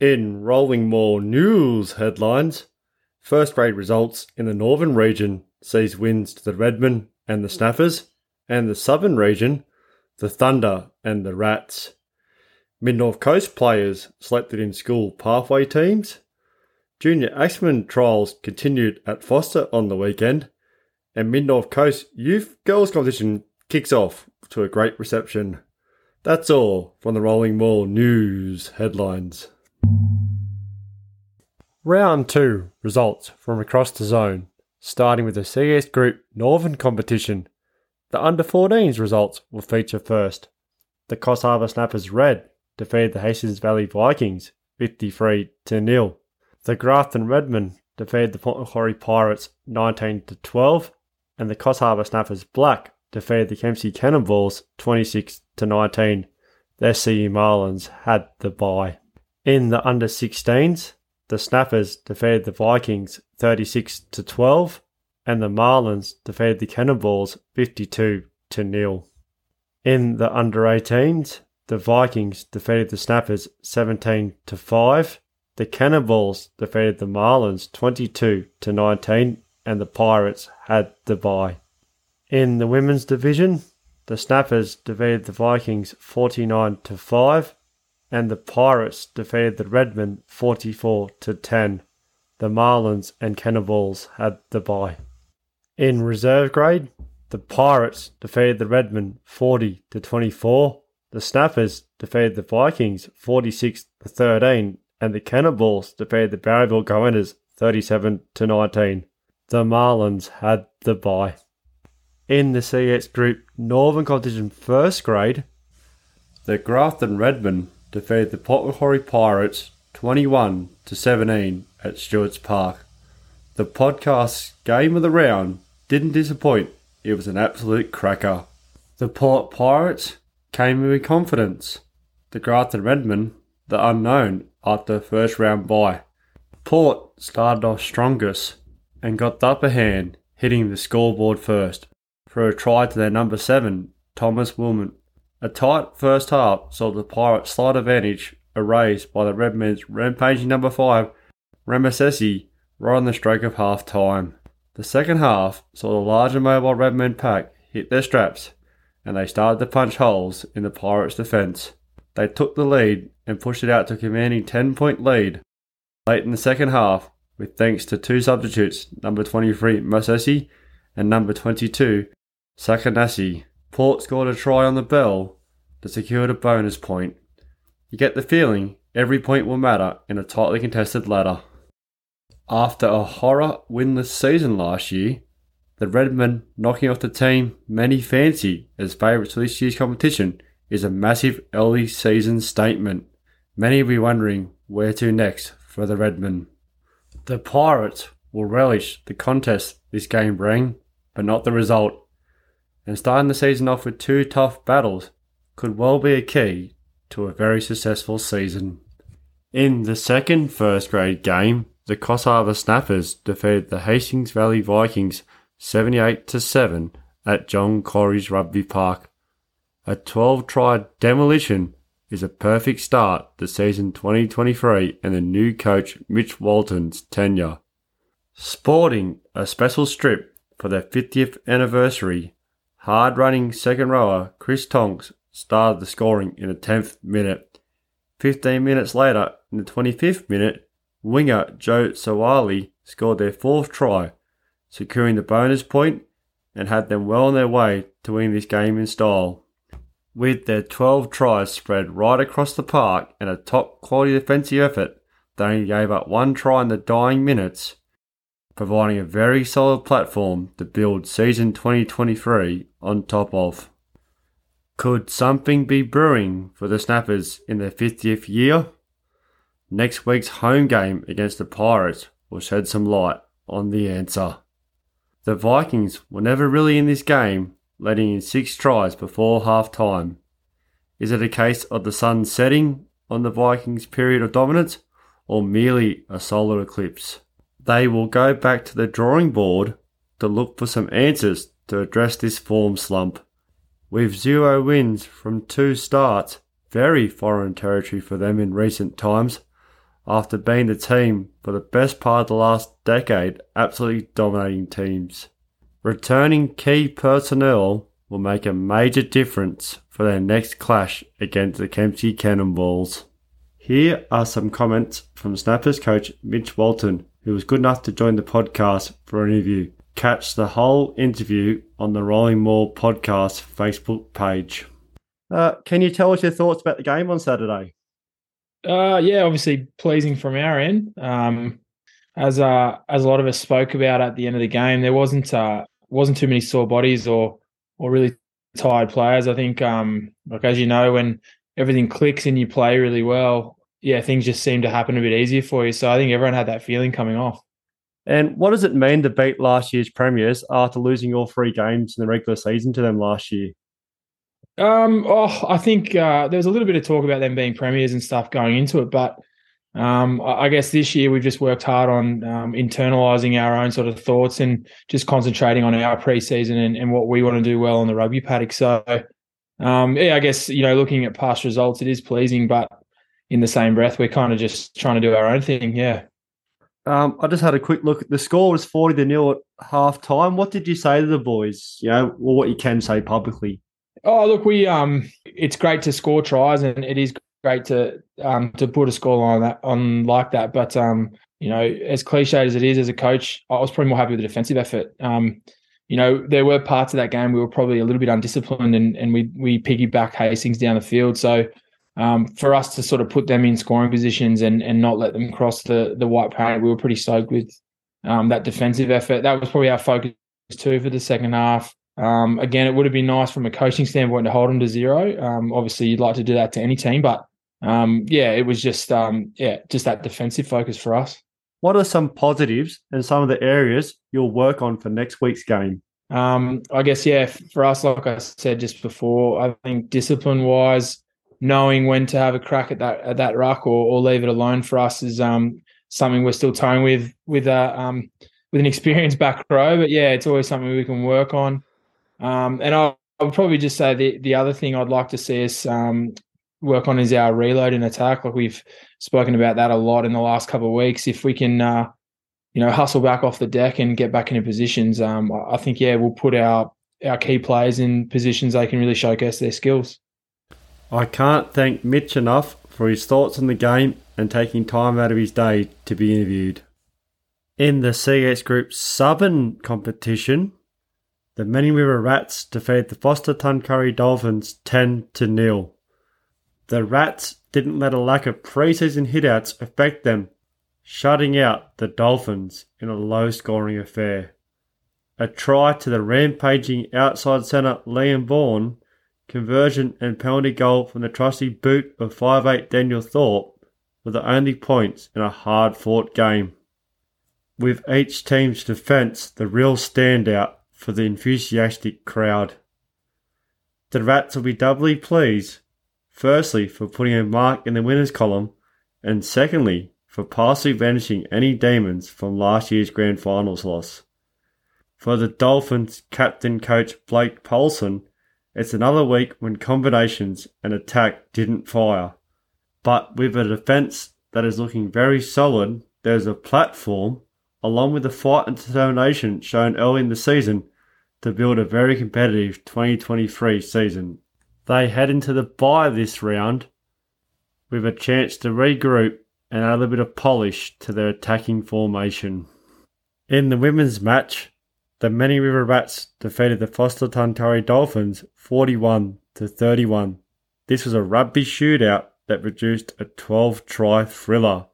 In Rolling Maul news headlines, first grade results in the northern region sees wins to the Redmen and the Snappers, and the southern region, the Thunder and the Rats. Mid North Coast players selected in school pathway teams. Junior Axeman trials continued at Forster on the weekend, and Mid North Coast Youth Girls Competition kicks off to a great reception. That's all from the Rolling Maul News headlines. Round 2 results from across the zone, starting with the C.ex Group Northern Competition. The under 14s results will feature first. The Coffs Harbour Snappers Red defeated the Hastings Valley Vikings 53 to nil. The Grafton Redmen defeated the Port Macquarie Pirates 19 to 12, and the Coffs Harbour Snappers Black defeated the Kempsey Cannonballs 26 to 19. The CU Marlins had the bye. In the under 16s, the Snappers defeated the Vikings 36 to 12, and the Marlins defeated the Cannonballs 52 to nil. In the under 18s, the Vikings defeated the Snappers 17 to 5. The Cannonballs defeated the Marlins 22 to 19 and the Pirates had the bye. In the women's division, the Snappers defeated the Vikings 49 to 5 and the Pirates defeated the Redmen 44 to 10. The Marlins and Cannonballs had the bye. In reserve grade, the Pirates defeated the Redmen 40 to 24. The Snappers defeated the Vikings 46 to 13 and the Cannonballs defeated the Barryville Goannas 37 to 19 the Marlins had the bye. In the C.ex Group Northern Competition First Grade, the Grafton Redmen defeated the Port Macquarie Pirates 21 to 17 at Stewart's Park. The podcast's game of the round didn't disappoint. It was an absolute cracker. The Port Pirates came with confidence. The Grafton Redmen, the unknown, after the first round bye. Port started off strongest and got the upper hand, hitting the scoreboard first for a try to their number 7, Thomas Wilmot. A tight first half saw the Pirates' slight advantage erased by the Redmen's rampaging number 5, Ramesesi, right on the stroke of half time. The second half saw the larger mobile Redmen pack hit their straps and they started to punch holes in the Pirates' defence. They took the lead and pushed it out to a commanding 10 point lead. Late in the second half, with thanks to two substitutes, number 23 Masesi and number 22 Sakanasi. Port scored a try on the bell to secure a bonus point. You get the feeling every point will matter in a tightly contested ladder. After a horror winless season last year, the Redmen knocking off the team many fancy as favourites for this year's competition is a massive early season statement. Many will be wondering where to next for the Redmen. The Pirates will relish the contest this game bring, but not the result. And starting the season off with two tough battles could well be a key to a very successful season. In the second first grade game, the Coffs Harbour Snappers defeated the Hastings Valley Vikings 78 to 7 at John Corrie's Rugby Park. A 12 try demolition is a perfect start to season 2023 and the new coach Mitch Walton's tenure. Sporting a special strip for their 50th anniversary, hard running second rower Chris Tonks started the scoring in the 10th minute. 15 minutes later, in the 25th minute, winger Joe Sawali scored their fourth try, securing the bonus point and had them well on their way to winning this game in style. With their 12 tries spread right across the park and a top quality defensive effort, they only gave up one try in the dying minutes, providing a very solid platform to build season 2023 on top of. Could something be brewing for the Snappers in their 50th year? Next week's home game against the Pirates will shed some light on the answer. The Vikings were never really in this game letting in six tries before half time. Is it a case of the sun setting on the Vikings' period of dominance, or merely a solar eclipse? They will go back to the drawing board to look for some answers to address this form slump. With zero wins from two starts, very foreign territory for them in recent times, after being the team for the best part of the last decade, absolutely dominating teams. Returning key personnel will make a major difference for their next clash against the Kempsey Cannonballs. Here are some comments from Snappers coach Mitch Walton, who was good enough to join the podcast for an interview. Catch the whole interview on the Rolling Maul podcast Facebook page. Uh, can you tell us your thoughts about the game on Saturday? Uh, yeah, obviously pleasing from our end. Um, as uh, as a lot of us spoke about at the end of the game, there wasn't uh, wasn't too many sore bodies or or really tired players. I think, um, like as you know, when everything clicks and you play really well, yeah, things just seem to happen a bit easier for you. So I think everyone had that feeling coming off. And what does it mean to beat last year's premiers after losing all three games in the regular season to them last year? Um, oh, I think uh, there was a little bit of talk about them being premiers and stuff going into it, but um, I guess this year we've just worked hard on um, internalizing our own sort of thoughts and just concentrating on our preseason and, and what we want to do well on the rugby paddock. So, um, yeah, I guess you know, looking at past results, it is pleasing, but in the same breath, we're kind of just trying to do our own thing. Yeah. Um, I just had a quick look. The score was forty to nil at half time. What did you say to the boys? You know, or what you can say publicly. Oh, look, we um, it's great to score tries, and it is great to um to put a score on that on like that. But um, you know, as cliched as it is as a coach, I was probably more happy with the defensive effort. Um, you know, there were parts of that game we were probably a little bit undisciplined, and and we we piggyback Hastings down the field. So um, for us to sort of put them in scoring positions and and not let them cross the the white paint, we were pretty stoked with um, that defensive effort. That was probably our focus too for the second half. Um, again, it would have been nice from a coaching standpoint to hold them to zero. Um, obviously, you'd like to do that to any team, but um, yeah, it was just um, yeah, just that defensive focus for us. What are some positives and some of the areas you'll work on for next week's game? Um, I guess yeah, for us, like I said just before, I think discipline wise, knowing when to have a crack at that at that ruck or, or leave it alone for us is um, something we're still towing with with a um, with an experienced back row. But yeah, it's always something we can work on. Um, and I, I would probably just say the the other thing I'd like to see us um, work on is our reload and attack. Like we've spoken about that a lot in the last couple of weeks. If we can, uh, you know, hustle back off the deck and get back into positions, um, I think yeah, we'll put our our key players in positions they can really showcase their skills. I can't thank Mitch enough for his thoughts on the game and taking time out of his day to be interviewed. In the C.ex Group Southern competition, the Manning River Rats defeated the Forster Tuncurry Dolphins 10 to 0. The Rats didn't let a lack of preseason hitouts affect them, shutting out the Dolphins in a low scoring affair. A try to the rampaging outside centre Liam Vaughan, conversion and penalty goal from the trusty boot of five-eighth Daniel Thorpe were the only points in a hard fought game. With each team's defence the real standout for the enthusiastic crowd. The Rats will be doubly pleased, firstly for putting a mark in the winners column, and secondly for partially vanishing any demons from last year's grand finals loss. For the Dolphins captain coach Blake Polson, it's another week when combinations and attack didn't fire. But with a defence that is looking very solid, there's a platform along with the fight and determination shown early in the season, to build a very competitive 2023 season. They head into the bye this round with a chance to regroup and add a bit of polish to their attacking formation. In the women's match, the Manning River Rats defeated the Forster Tuncurry Dolphins 41 to 31. This was a rugby shootout that produced a 12 try thriller.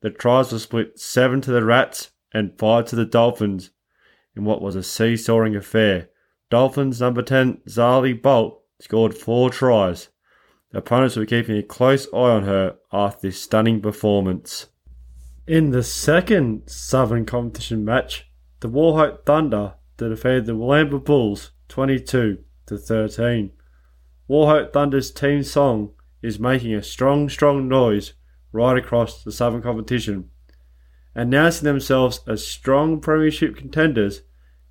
The tries were split 7 to the Rats and five to the Dolphins in what was a seesawing affair. Dolphins number 10, Zali Bolt, scored four tries. Opponents were keeping a close eye on her after this stunning performance. In the second Southern competition match, the Wauchope Thunder defeated the Wallamba Bulls 22 to 13. Wauchope Thunder's team song is making a strong, strong noise right across the Southern competition announcing themselves as strong Premiership contenders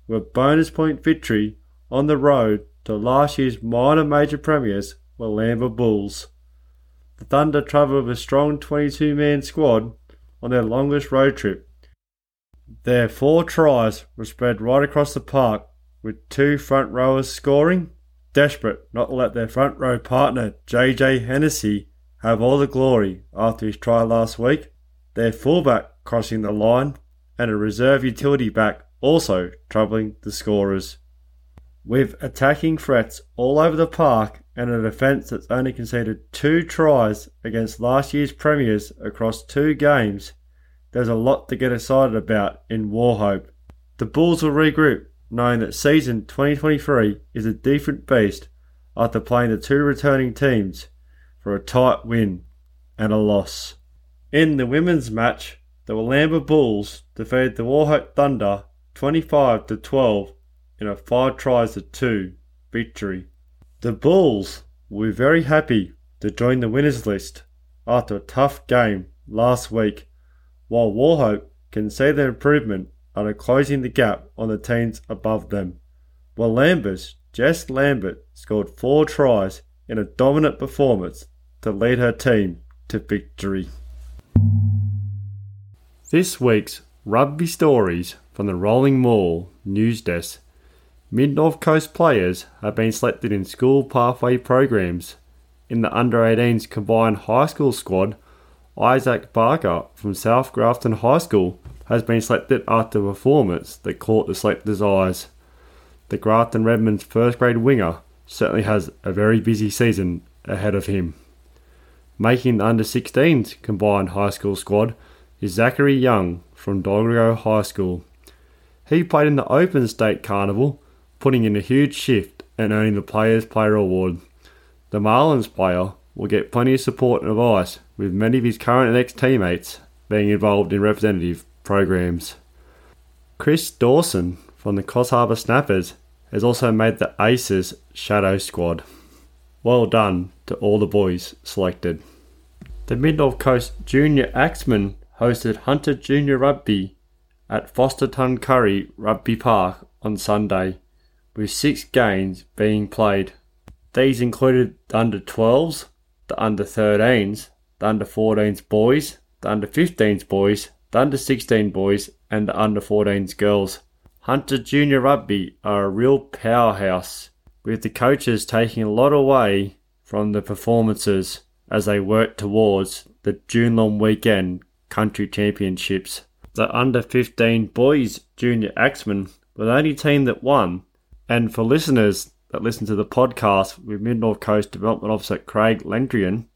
with a bonus point victory on the road to last year's minor major premiers, Wallamba Bulls. The Thunder travelled with a strong 22 man squad on their longest road trip. Their four tries were spread right across the park, with two front rowers scoring, desperate not to let their front row partner JJ Hennessy have all the glory after his try last week, their fullback crossing the line, and a reserve utility back also troubling the scorers. With attacking threats all over the park and a defence that's only conceded two tries against last year's premiers across two games, there's a lot to get excited about in Wauchope. The Bulls will regroup, knowing that season 2023 is a different beast after playing the two returning teams for a tight win and a loss. In the women's match, the Wallamba Bulls defeated the Wauchope Thunder 25 to 12 in a 5 tries to 2 victory. The Bulls be very happy to join the winners list after a tough game last week, while Wauchope can see their improvement under closing the gap on the teams above them. While Lambert, Jess Lambert scored four tries in a dominant performance to lead her team to victory. This week's Rugby Stories from the Rolling Maul news desk. Mid North Coast players have been selected in school pathway programs. In the under 18s combined high school squad, Isaac Barker from South Grafton High School has been selected after a performance that caught the selectors' eyes. The Grafton Redmonds first grade winger certainly has a very busy season ahead of him. Making the under 16s combined high school squad is Zachary Young from Dorrigo High School. He played in the Open State Carnival putting in a huge shift and earning the Players Player Award. The Marlins player will get plenty of support and advice, with many of his current and ex teammates being involved in representative programs. Chris Dawson from the Coffs Harbour Snappers has also made the Aces Shadow Squad. Well done to all the boys selected. The Mid North Coast Junior Axemen hosted Hunter Junior Rugby at Forster Curry Rugby Park on Sunday with six games being played. These included the under 12s, the under 13s, the under 14s boys, the under 15s boys, the under 16 boys, and the under 14s girls. Hunter Junior Rugby are a real powerhouse, with the coaches taking a lot away from the performances as they work towards the June long weekend country championships. The under 15 boys junior axemen were the only team that won and for listeners that listen to the podcast with Mid North Coast Development Officer Craig Lendrian,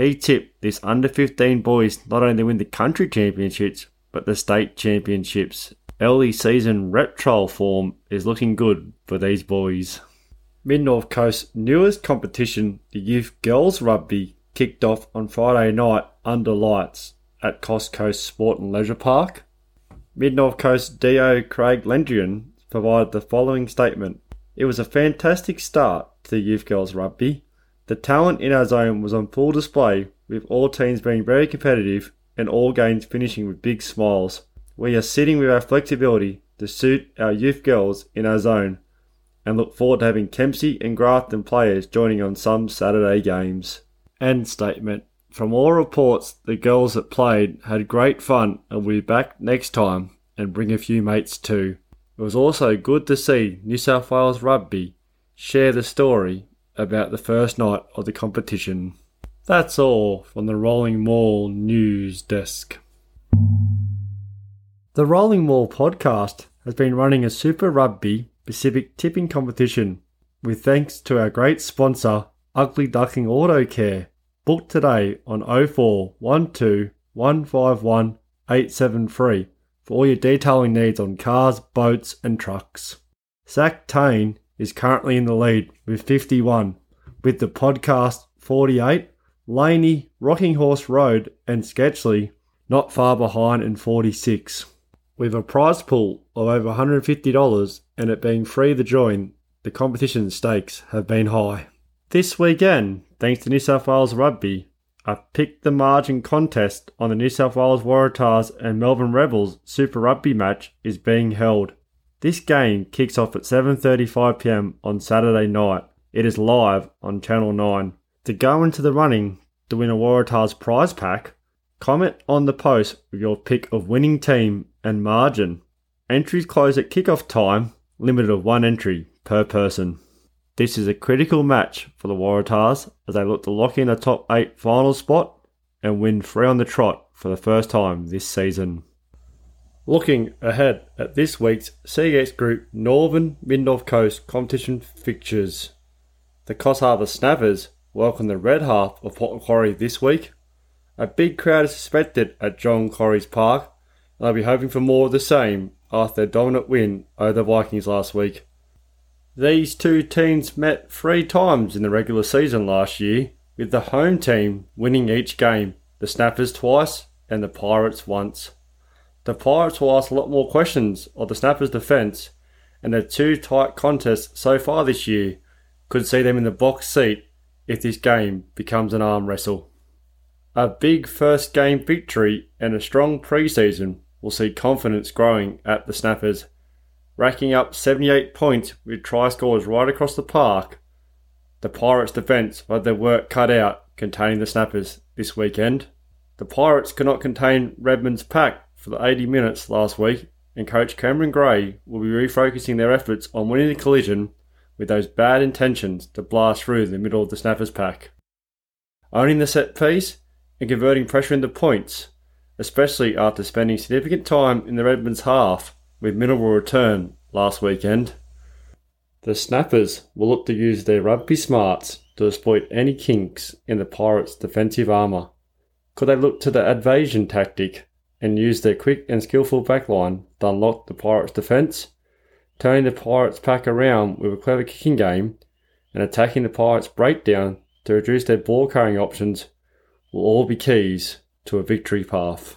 he tipped this under 15 boys not only win the country championships, but the state championships. Early season rep trial form is looking good for these boys. Mid North Coast's newest competition, the Youth Girls Rugby, kicked off on Friday night under lights at Coffs Coast Sport and Leisure Park. Mid North Coast DO Craig Lendrian provided the following statement. It was a fantastic start to the youth girls rugby. The talent in our zone was on full display, with all teams being very competitive and all games finishing with big smiles. We are sitting with our flexibility to suit our youth girls in our zone and look forward to having Kempsey and Grafton players joining on some Saturday games. End statement. From all reports, the girls that played had great fun and will be back next time and bring a few mates too. It was also good to see New South Wales Rugby share the story about the first night of the competition. That's all from the Rolling Maul news desk. The Rolling Maul podcast has been running a Super Rugby Pacific tipping competition with thanks to our great sponsor, Ugly Duckling Auto Care. Book today on 0412 151 873 for all your detailing needs on cars, boats, and trucks. Zach Tane is currently in the lead with 51, with the podcast 48, Laney, Rocking Horse Road, and Sketchley not far behind in 46. With a prize pool of over $150 and it being free to join, the competition stakes have been high. This weekend, thanks to New South Wales Rugby, a pick the margin contest on the New South Wales Waratahs and Melbourne Rebels Super Rugby match is being held. This game kicks off at 7.35pm on Saturday night. It is live on Channel 9. To go into the running to win a Waratahs prize pack, Comment on the post with your pick of winning team and margin. Entries close at kickoff time, limited of one entry per person. This is a critical match for the Waratahs as they look to lock in a top 8 final spot and win three on the trot for the first time this season. Looking ahead at this week's C.ex Group Northern Mid North Coast competition fixtures. The Coffs Harbour Snappers welcome the red half of Port Macquarie this week. A big crowd is expected at John Corrie's Park, and they'll be hoping for more of the same after their dominant win over the Vikings last week. These two teams met three times in the regular season last year, with the home team winning each game, the Snappers twice and the Pirates once. The Pirates will ask a lot more questions of the Snappers' defence, and the two tight contests so far this year could see them in the box seat if this game becomes an arm wrestle. A big first game victory and a strong pre-season will see confidence growing at the Snappers racking up 78 points with try scores right across the park. The Pirates' defence had their work cut out containing the Snappers this weekend. The Pirates could not contain Redmen's pack for the 80 minutes last week, and coach Cameron Gray will be refocusing their efforts on winning the collision with those bad intentions to blast through the middle of the Snappers pack. Owning the set piece and converting pressure into points, especially after spending significant time in the Redmen's half, with minimal return last weekend. The Snappers will look to use their rugby smarts to exploit any kinks in the Pirates' defensive armour. Could they look to the evasion tactic and use their quick and skillful backline to unlock the Pirates' defence, turning the Pirates' pack around with a clever kicking game and attacking the Pirates' breakdown to reduce their ball carrying options will all be keys to a victory path.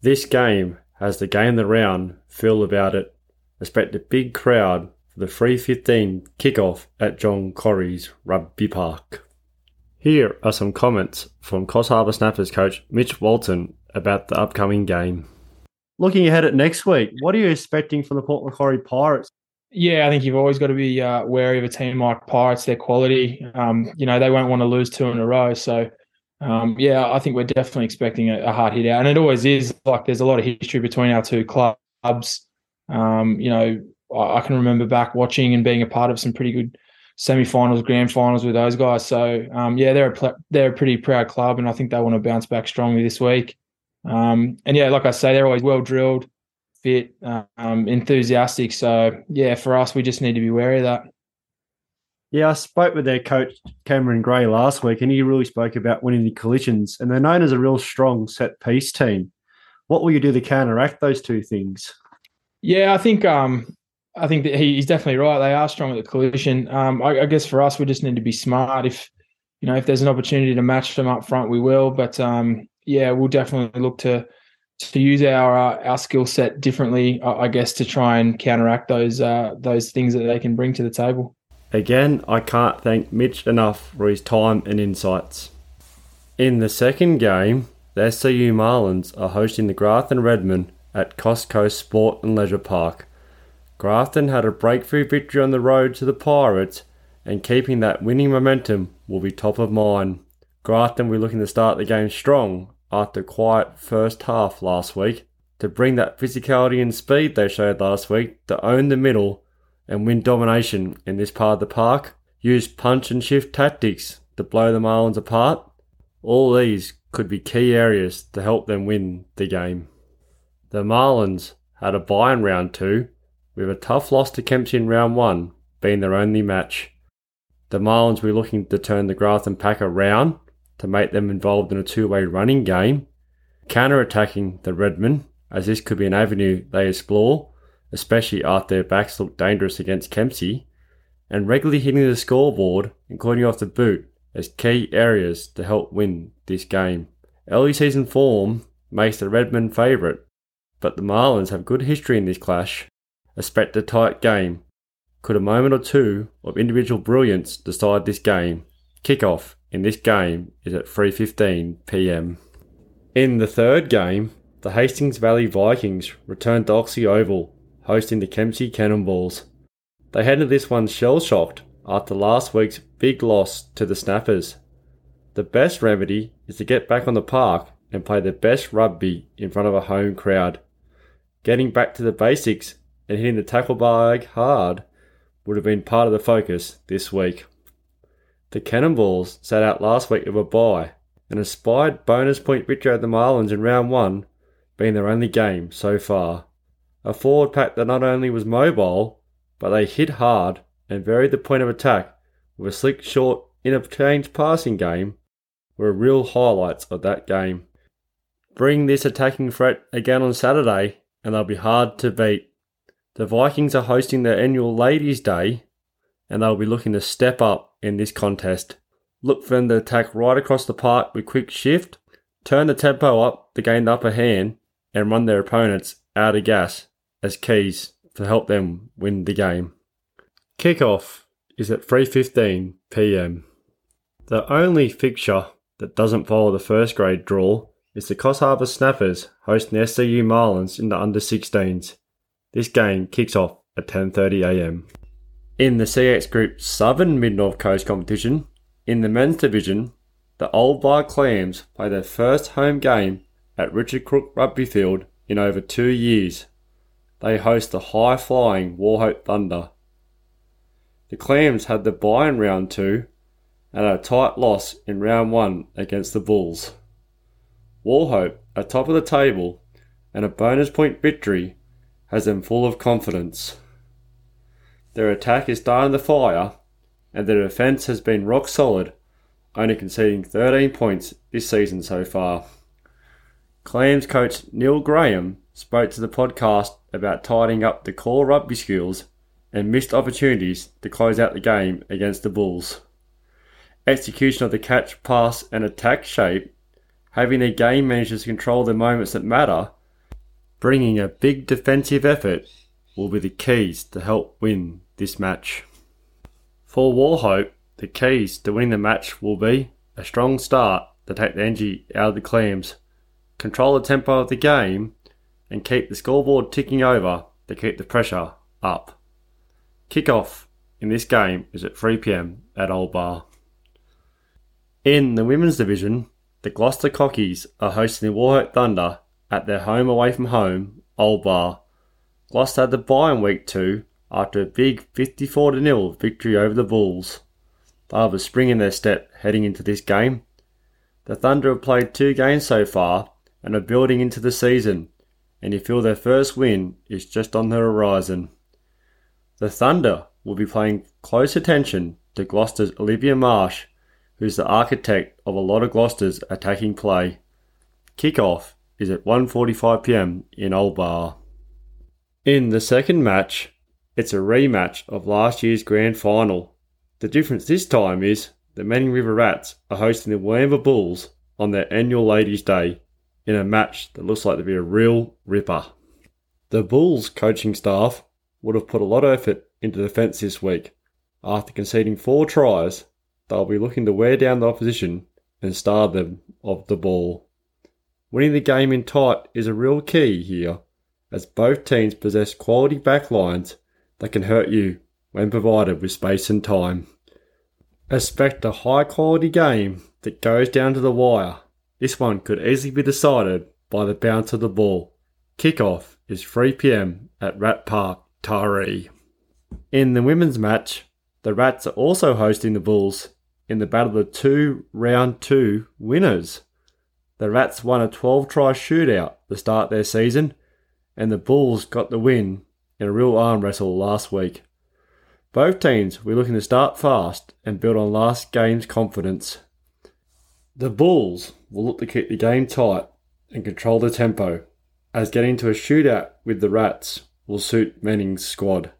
This game has the game the round feel about it. Expect a big crowd for the 3.15 kickoff at John Corrie's Rugby Park. Here are some comments from Coffs Harbour Snappers coach Mitch Walton about the upcoming game. Looking ahead at next week, what are you expecting from the Port Macquarie Pirates? Yeah, I think you've always got to be uh, wary of a team like Pirates, their quality. Um, you know, they won't want to lose two in a row. So um, yeah, I think we're definitely expecting a, a, hard hit out, and it always is. Like there's a lot of history between our two clubs. Um, you know, I, I, can remember back watching and being a part of some pretty good semi-finals, grand finals with those guys. So um, yeah, they're a they're a pretty proud club, and I think they want to bounce back strongly this week. Um, and yeah, like I say, they're always well drilled, fit, um, enthusiastic. So yeah, for us, we just need to be wary of that. Yeah, I spoke with their coach Cameron Gray last week, and he really spoke about winning the collisions. And they're known as a real strong set piece team. What will you do to counteract those two things? Yeah, I think um, I think that he's definitely right. They are strong at the collision. Um, I, I, guess for us, we just need to be smart. If you know, if there's an opportunity to match them up front, we will. But um, yeah, we'll definitely look to to use our uh, our skill set differently. I guess to try and counteract those uh, those things that they can bring to the table. Again, I can't thank Mitch enough for his time and insights. In the second game, the SCU Marlins are hosting the Grafton Redmen at Coffs Coast Sport and Leisure Park. Grafton had a breakthrough victory on the road to the Pirates, and keeping that winning momentum will be top of mind. Grafton will be looking to start the game strong after quiet first half last week to bring that physicality and speed they showed last week to own the middle and win domination in this part of the park, use punch and shift tactics to blow the Marlins apart. All these could be key areas to help them win the game. The Marlins had a bye in round two, with a tough loss to Kempsey in round one being their only match. The Marlins were looking to turn the Grafton pack around to make them involved in a two way running game, counter attacking the Redmen, as this could be an avenue they explore especially after their backs looked dangerous against Kempsey, and regularly hitting the scoreboard, including off the boot, as key areas to help win this game. Early season form makes the Redmen favourite, but the Marlins have good history in this clash. Expect a tight game. Could a moment or two of individual brilliance decide this game? Kickoff in this game is at 3:15 p.m. In the third game, the Hastings Valley Vikings return to Oxley Oval hosting the Kempsey Cannonballs. They headed this one shell shocked after last week's big loss to the Snappers. The best remedy is to get back on the park and play the best rugby in front of a home crowd. Getting back to the basics and hitting the tackle bag hard would have been part of the focus this week. The Cannonballs sat out last week of a bye, and aspired bonus point victory at the Marlins in round one being their only game so far. A forward pack that not only was mobile, but they hit hard and varied the point of attack with a slick, short, interchange passing game were real highlights of that game. Bring this attacking threat again on Saturday, and they'll be hard to beat. The Vikings are hosting their annual Ladies' Day, and they'll be looking to step up in this contest. Look for them to attack right across the park with quick shift, turn the tempo up to gain the upper hand, and run their opponents out of gas as keys to help them win the game. Kickoff is at 3:15 p.m. The only fixture that doesn't follow the first grade draw is the Coffs Harbour Snappers hosting the SCU Marlins in the under 16s. This game kicks off at 10:30 a.m. In the C.ex Group Southern Mid North Coast competition, in the men's division, the Old Bar Clams play their first home game at Richard Crook Rugby Field in over two years. They host the high flying Wauchope Thunder. The Clams had the bye in round two and a tight loss in round one against the Bulls. Wauchope, at top of the table and a bonus point victory, has them full of confidence. Their attack is starting the fire, and their defence has been rock solid, only conceding 13 points this season so far. Clams coach Neil Graham spoke to the podcast about tidying up the core rugby skills and missed opportunities to close out the game against the Bulls. Execution of the catch, pass, and attack shape, having their game managers control the moments that matter, bringing a big defensive effort will be the keys to help win this match. For Wauchope, the keys to winning the match will be a strong start to take the energy out of the clams control the tempo of the game, and keep the scoreboard ticking over to keep the pressure up. Kickoff in this game is at 3pm at Old Bar. In the women's division, the Gloucester Cockies are hosting the Wauchope Thunder at their home away from home, Old Bar. Gloucester had the bye in week two after a big 54 0 victory over the Bulls. They have a spring in their step heading into this game. The Thunder have played two games so far and are building into the season, and you feel their first win is just on the horizon. The Thunder will be paying close attention to Gloucester's Olivia Marsh, who's the architect of a lot of Gloucester's attacking play. Kickoff is at 1.45pm in Old Bar. In the second match, it's a rematch of last year's grand final. The difference this time is the Manning River Rats are hosting the Wamba Bulls on their annual Ladies' Day in a match that looks like to be a real ripper. The Bulls coaching staff would have put a lot of effort into defence this week. After conceding four tries, they'll be looking to wear down the opposition and starve them of the ball. Winning the game in tight is a real key here, as both teams possess quality backlines that can hurt you when provided with space and time. Expect a high quality game that goes down to the wire this one could easily be decided by the bounce of the ball. Kickoff is 3pm at Rat Park, Taree. In the women's match, the Rats are also hosting the Bulls in the battle of the two round two winners. The Rats won a 12 try shootout to start their season, and the Bulls got the win in a real arm wrestle last week. Both teams were looking to start fast and build on last game's confidence. The Bulls will look to keep the game tight and control the tempo, as getting to a shootout with the Rats will suit Manning's squad.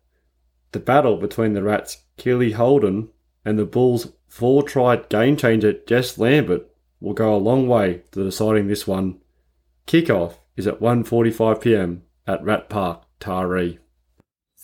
The battle between the Rats' Keely Holden and the Bulls' four-tried game changer Jess Lambert will go a long way to deciding this one. Kickoff is at 1.45pm at Rat Park, Taree.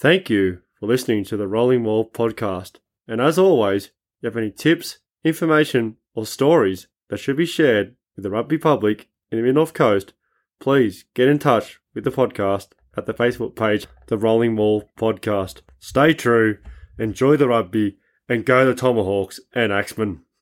Thank you for listening to the Rolling Maul podcast. And as always, if you have any tips, information, or stories that should be shared with the rugby public in the North Coast, please get in touch with the podcast at the Facebook page, The Rolling Maul Podcast. Stay true, enjoy the rugby, and go the Tomahawks and Axemen.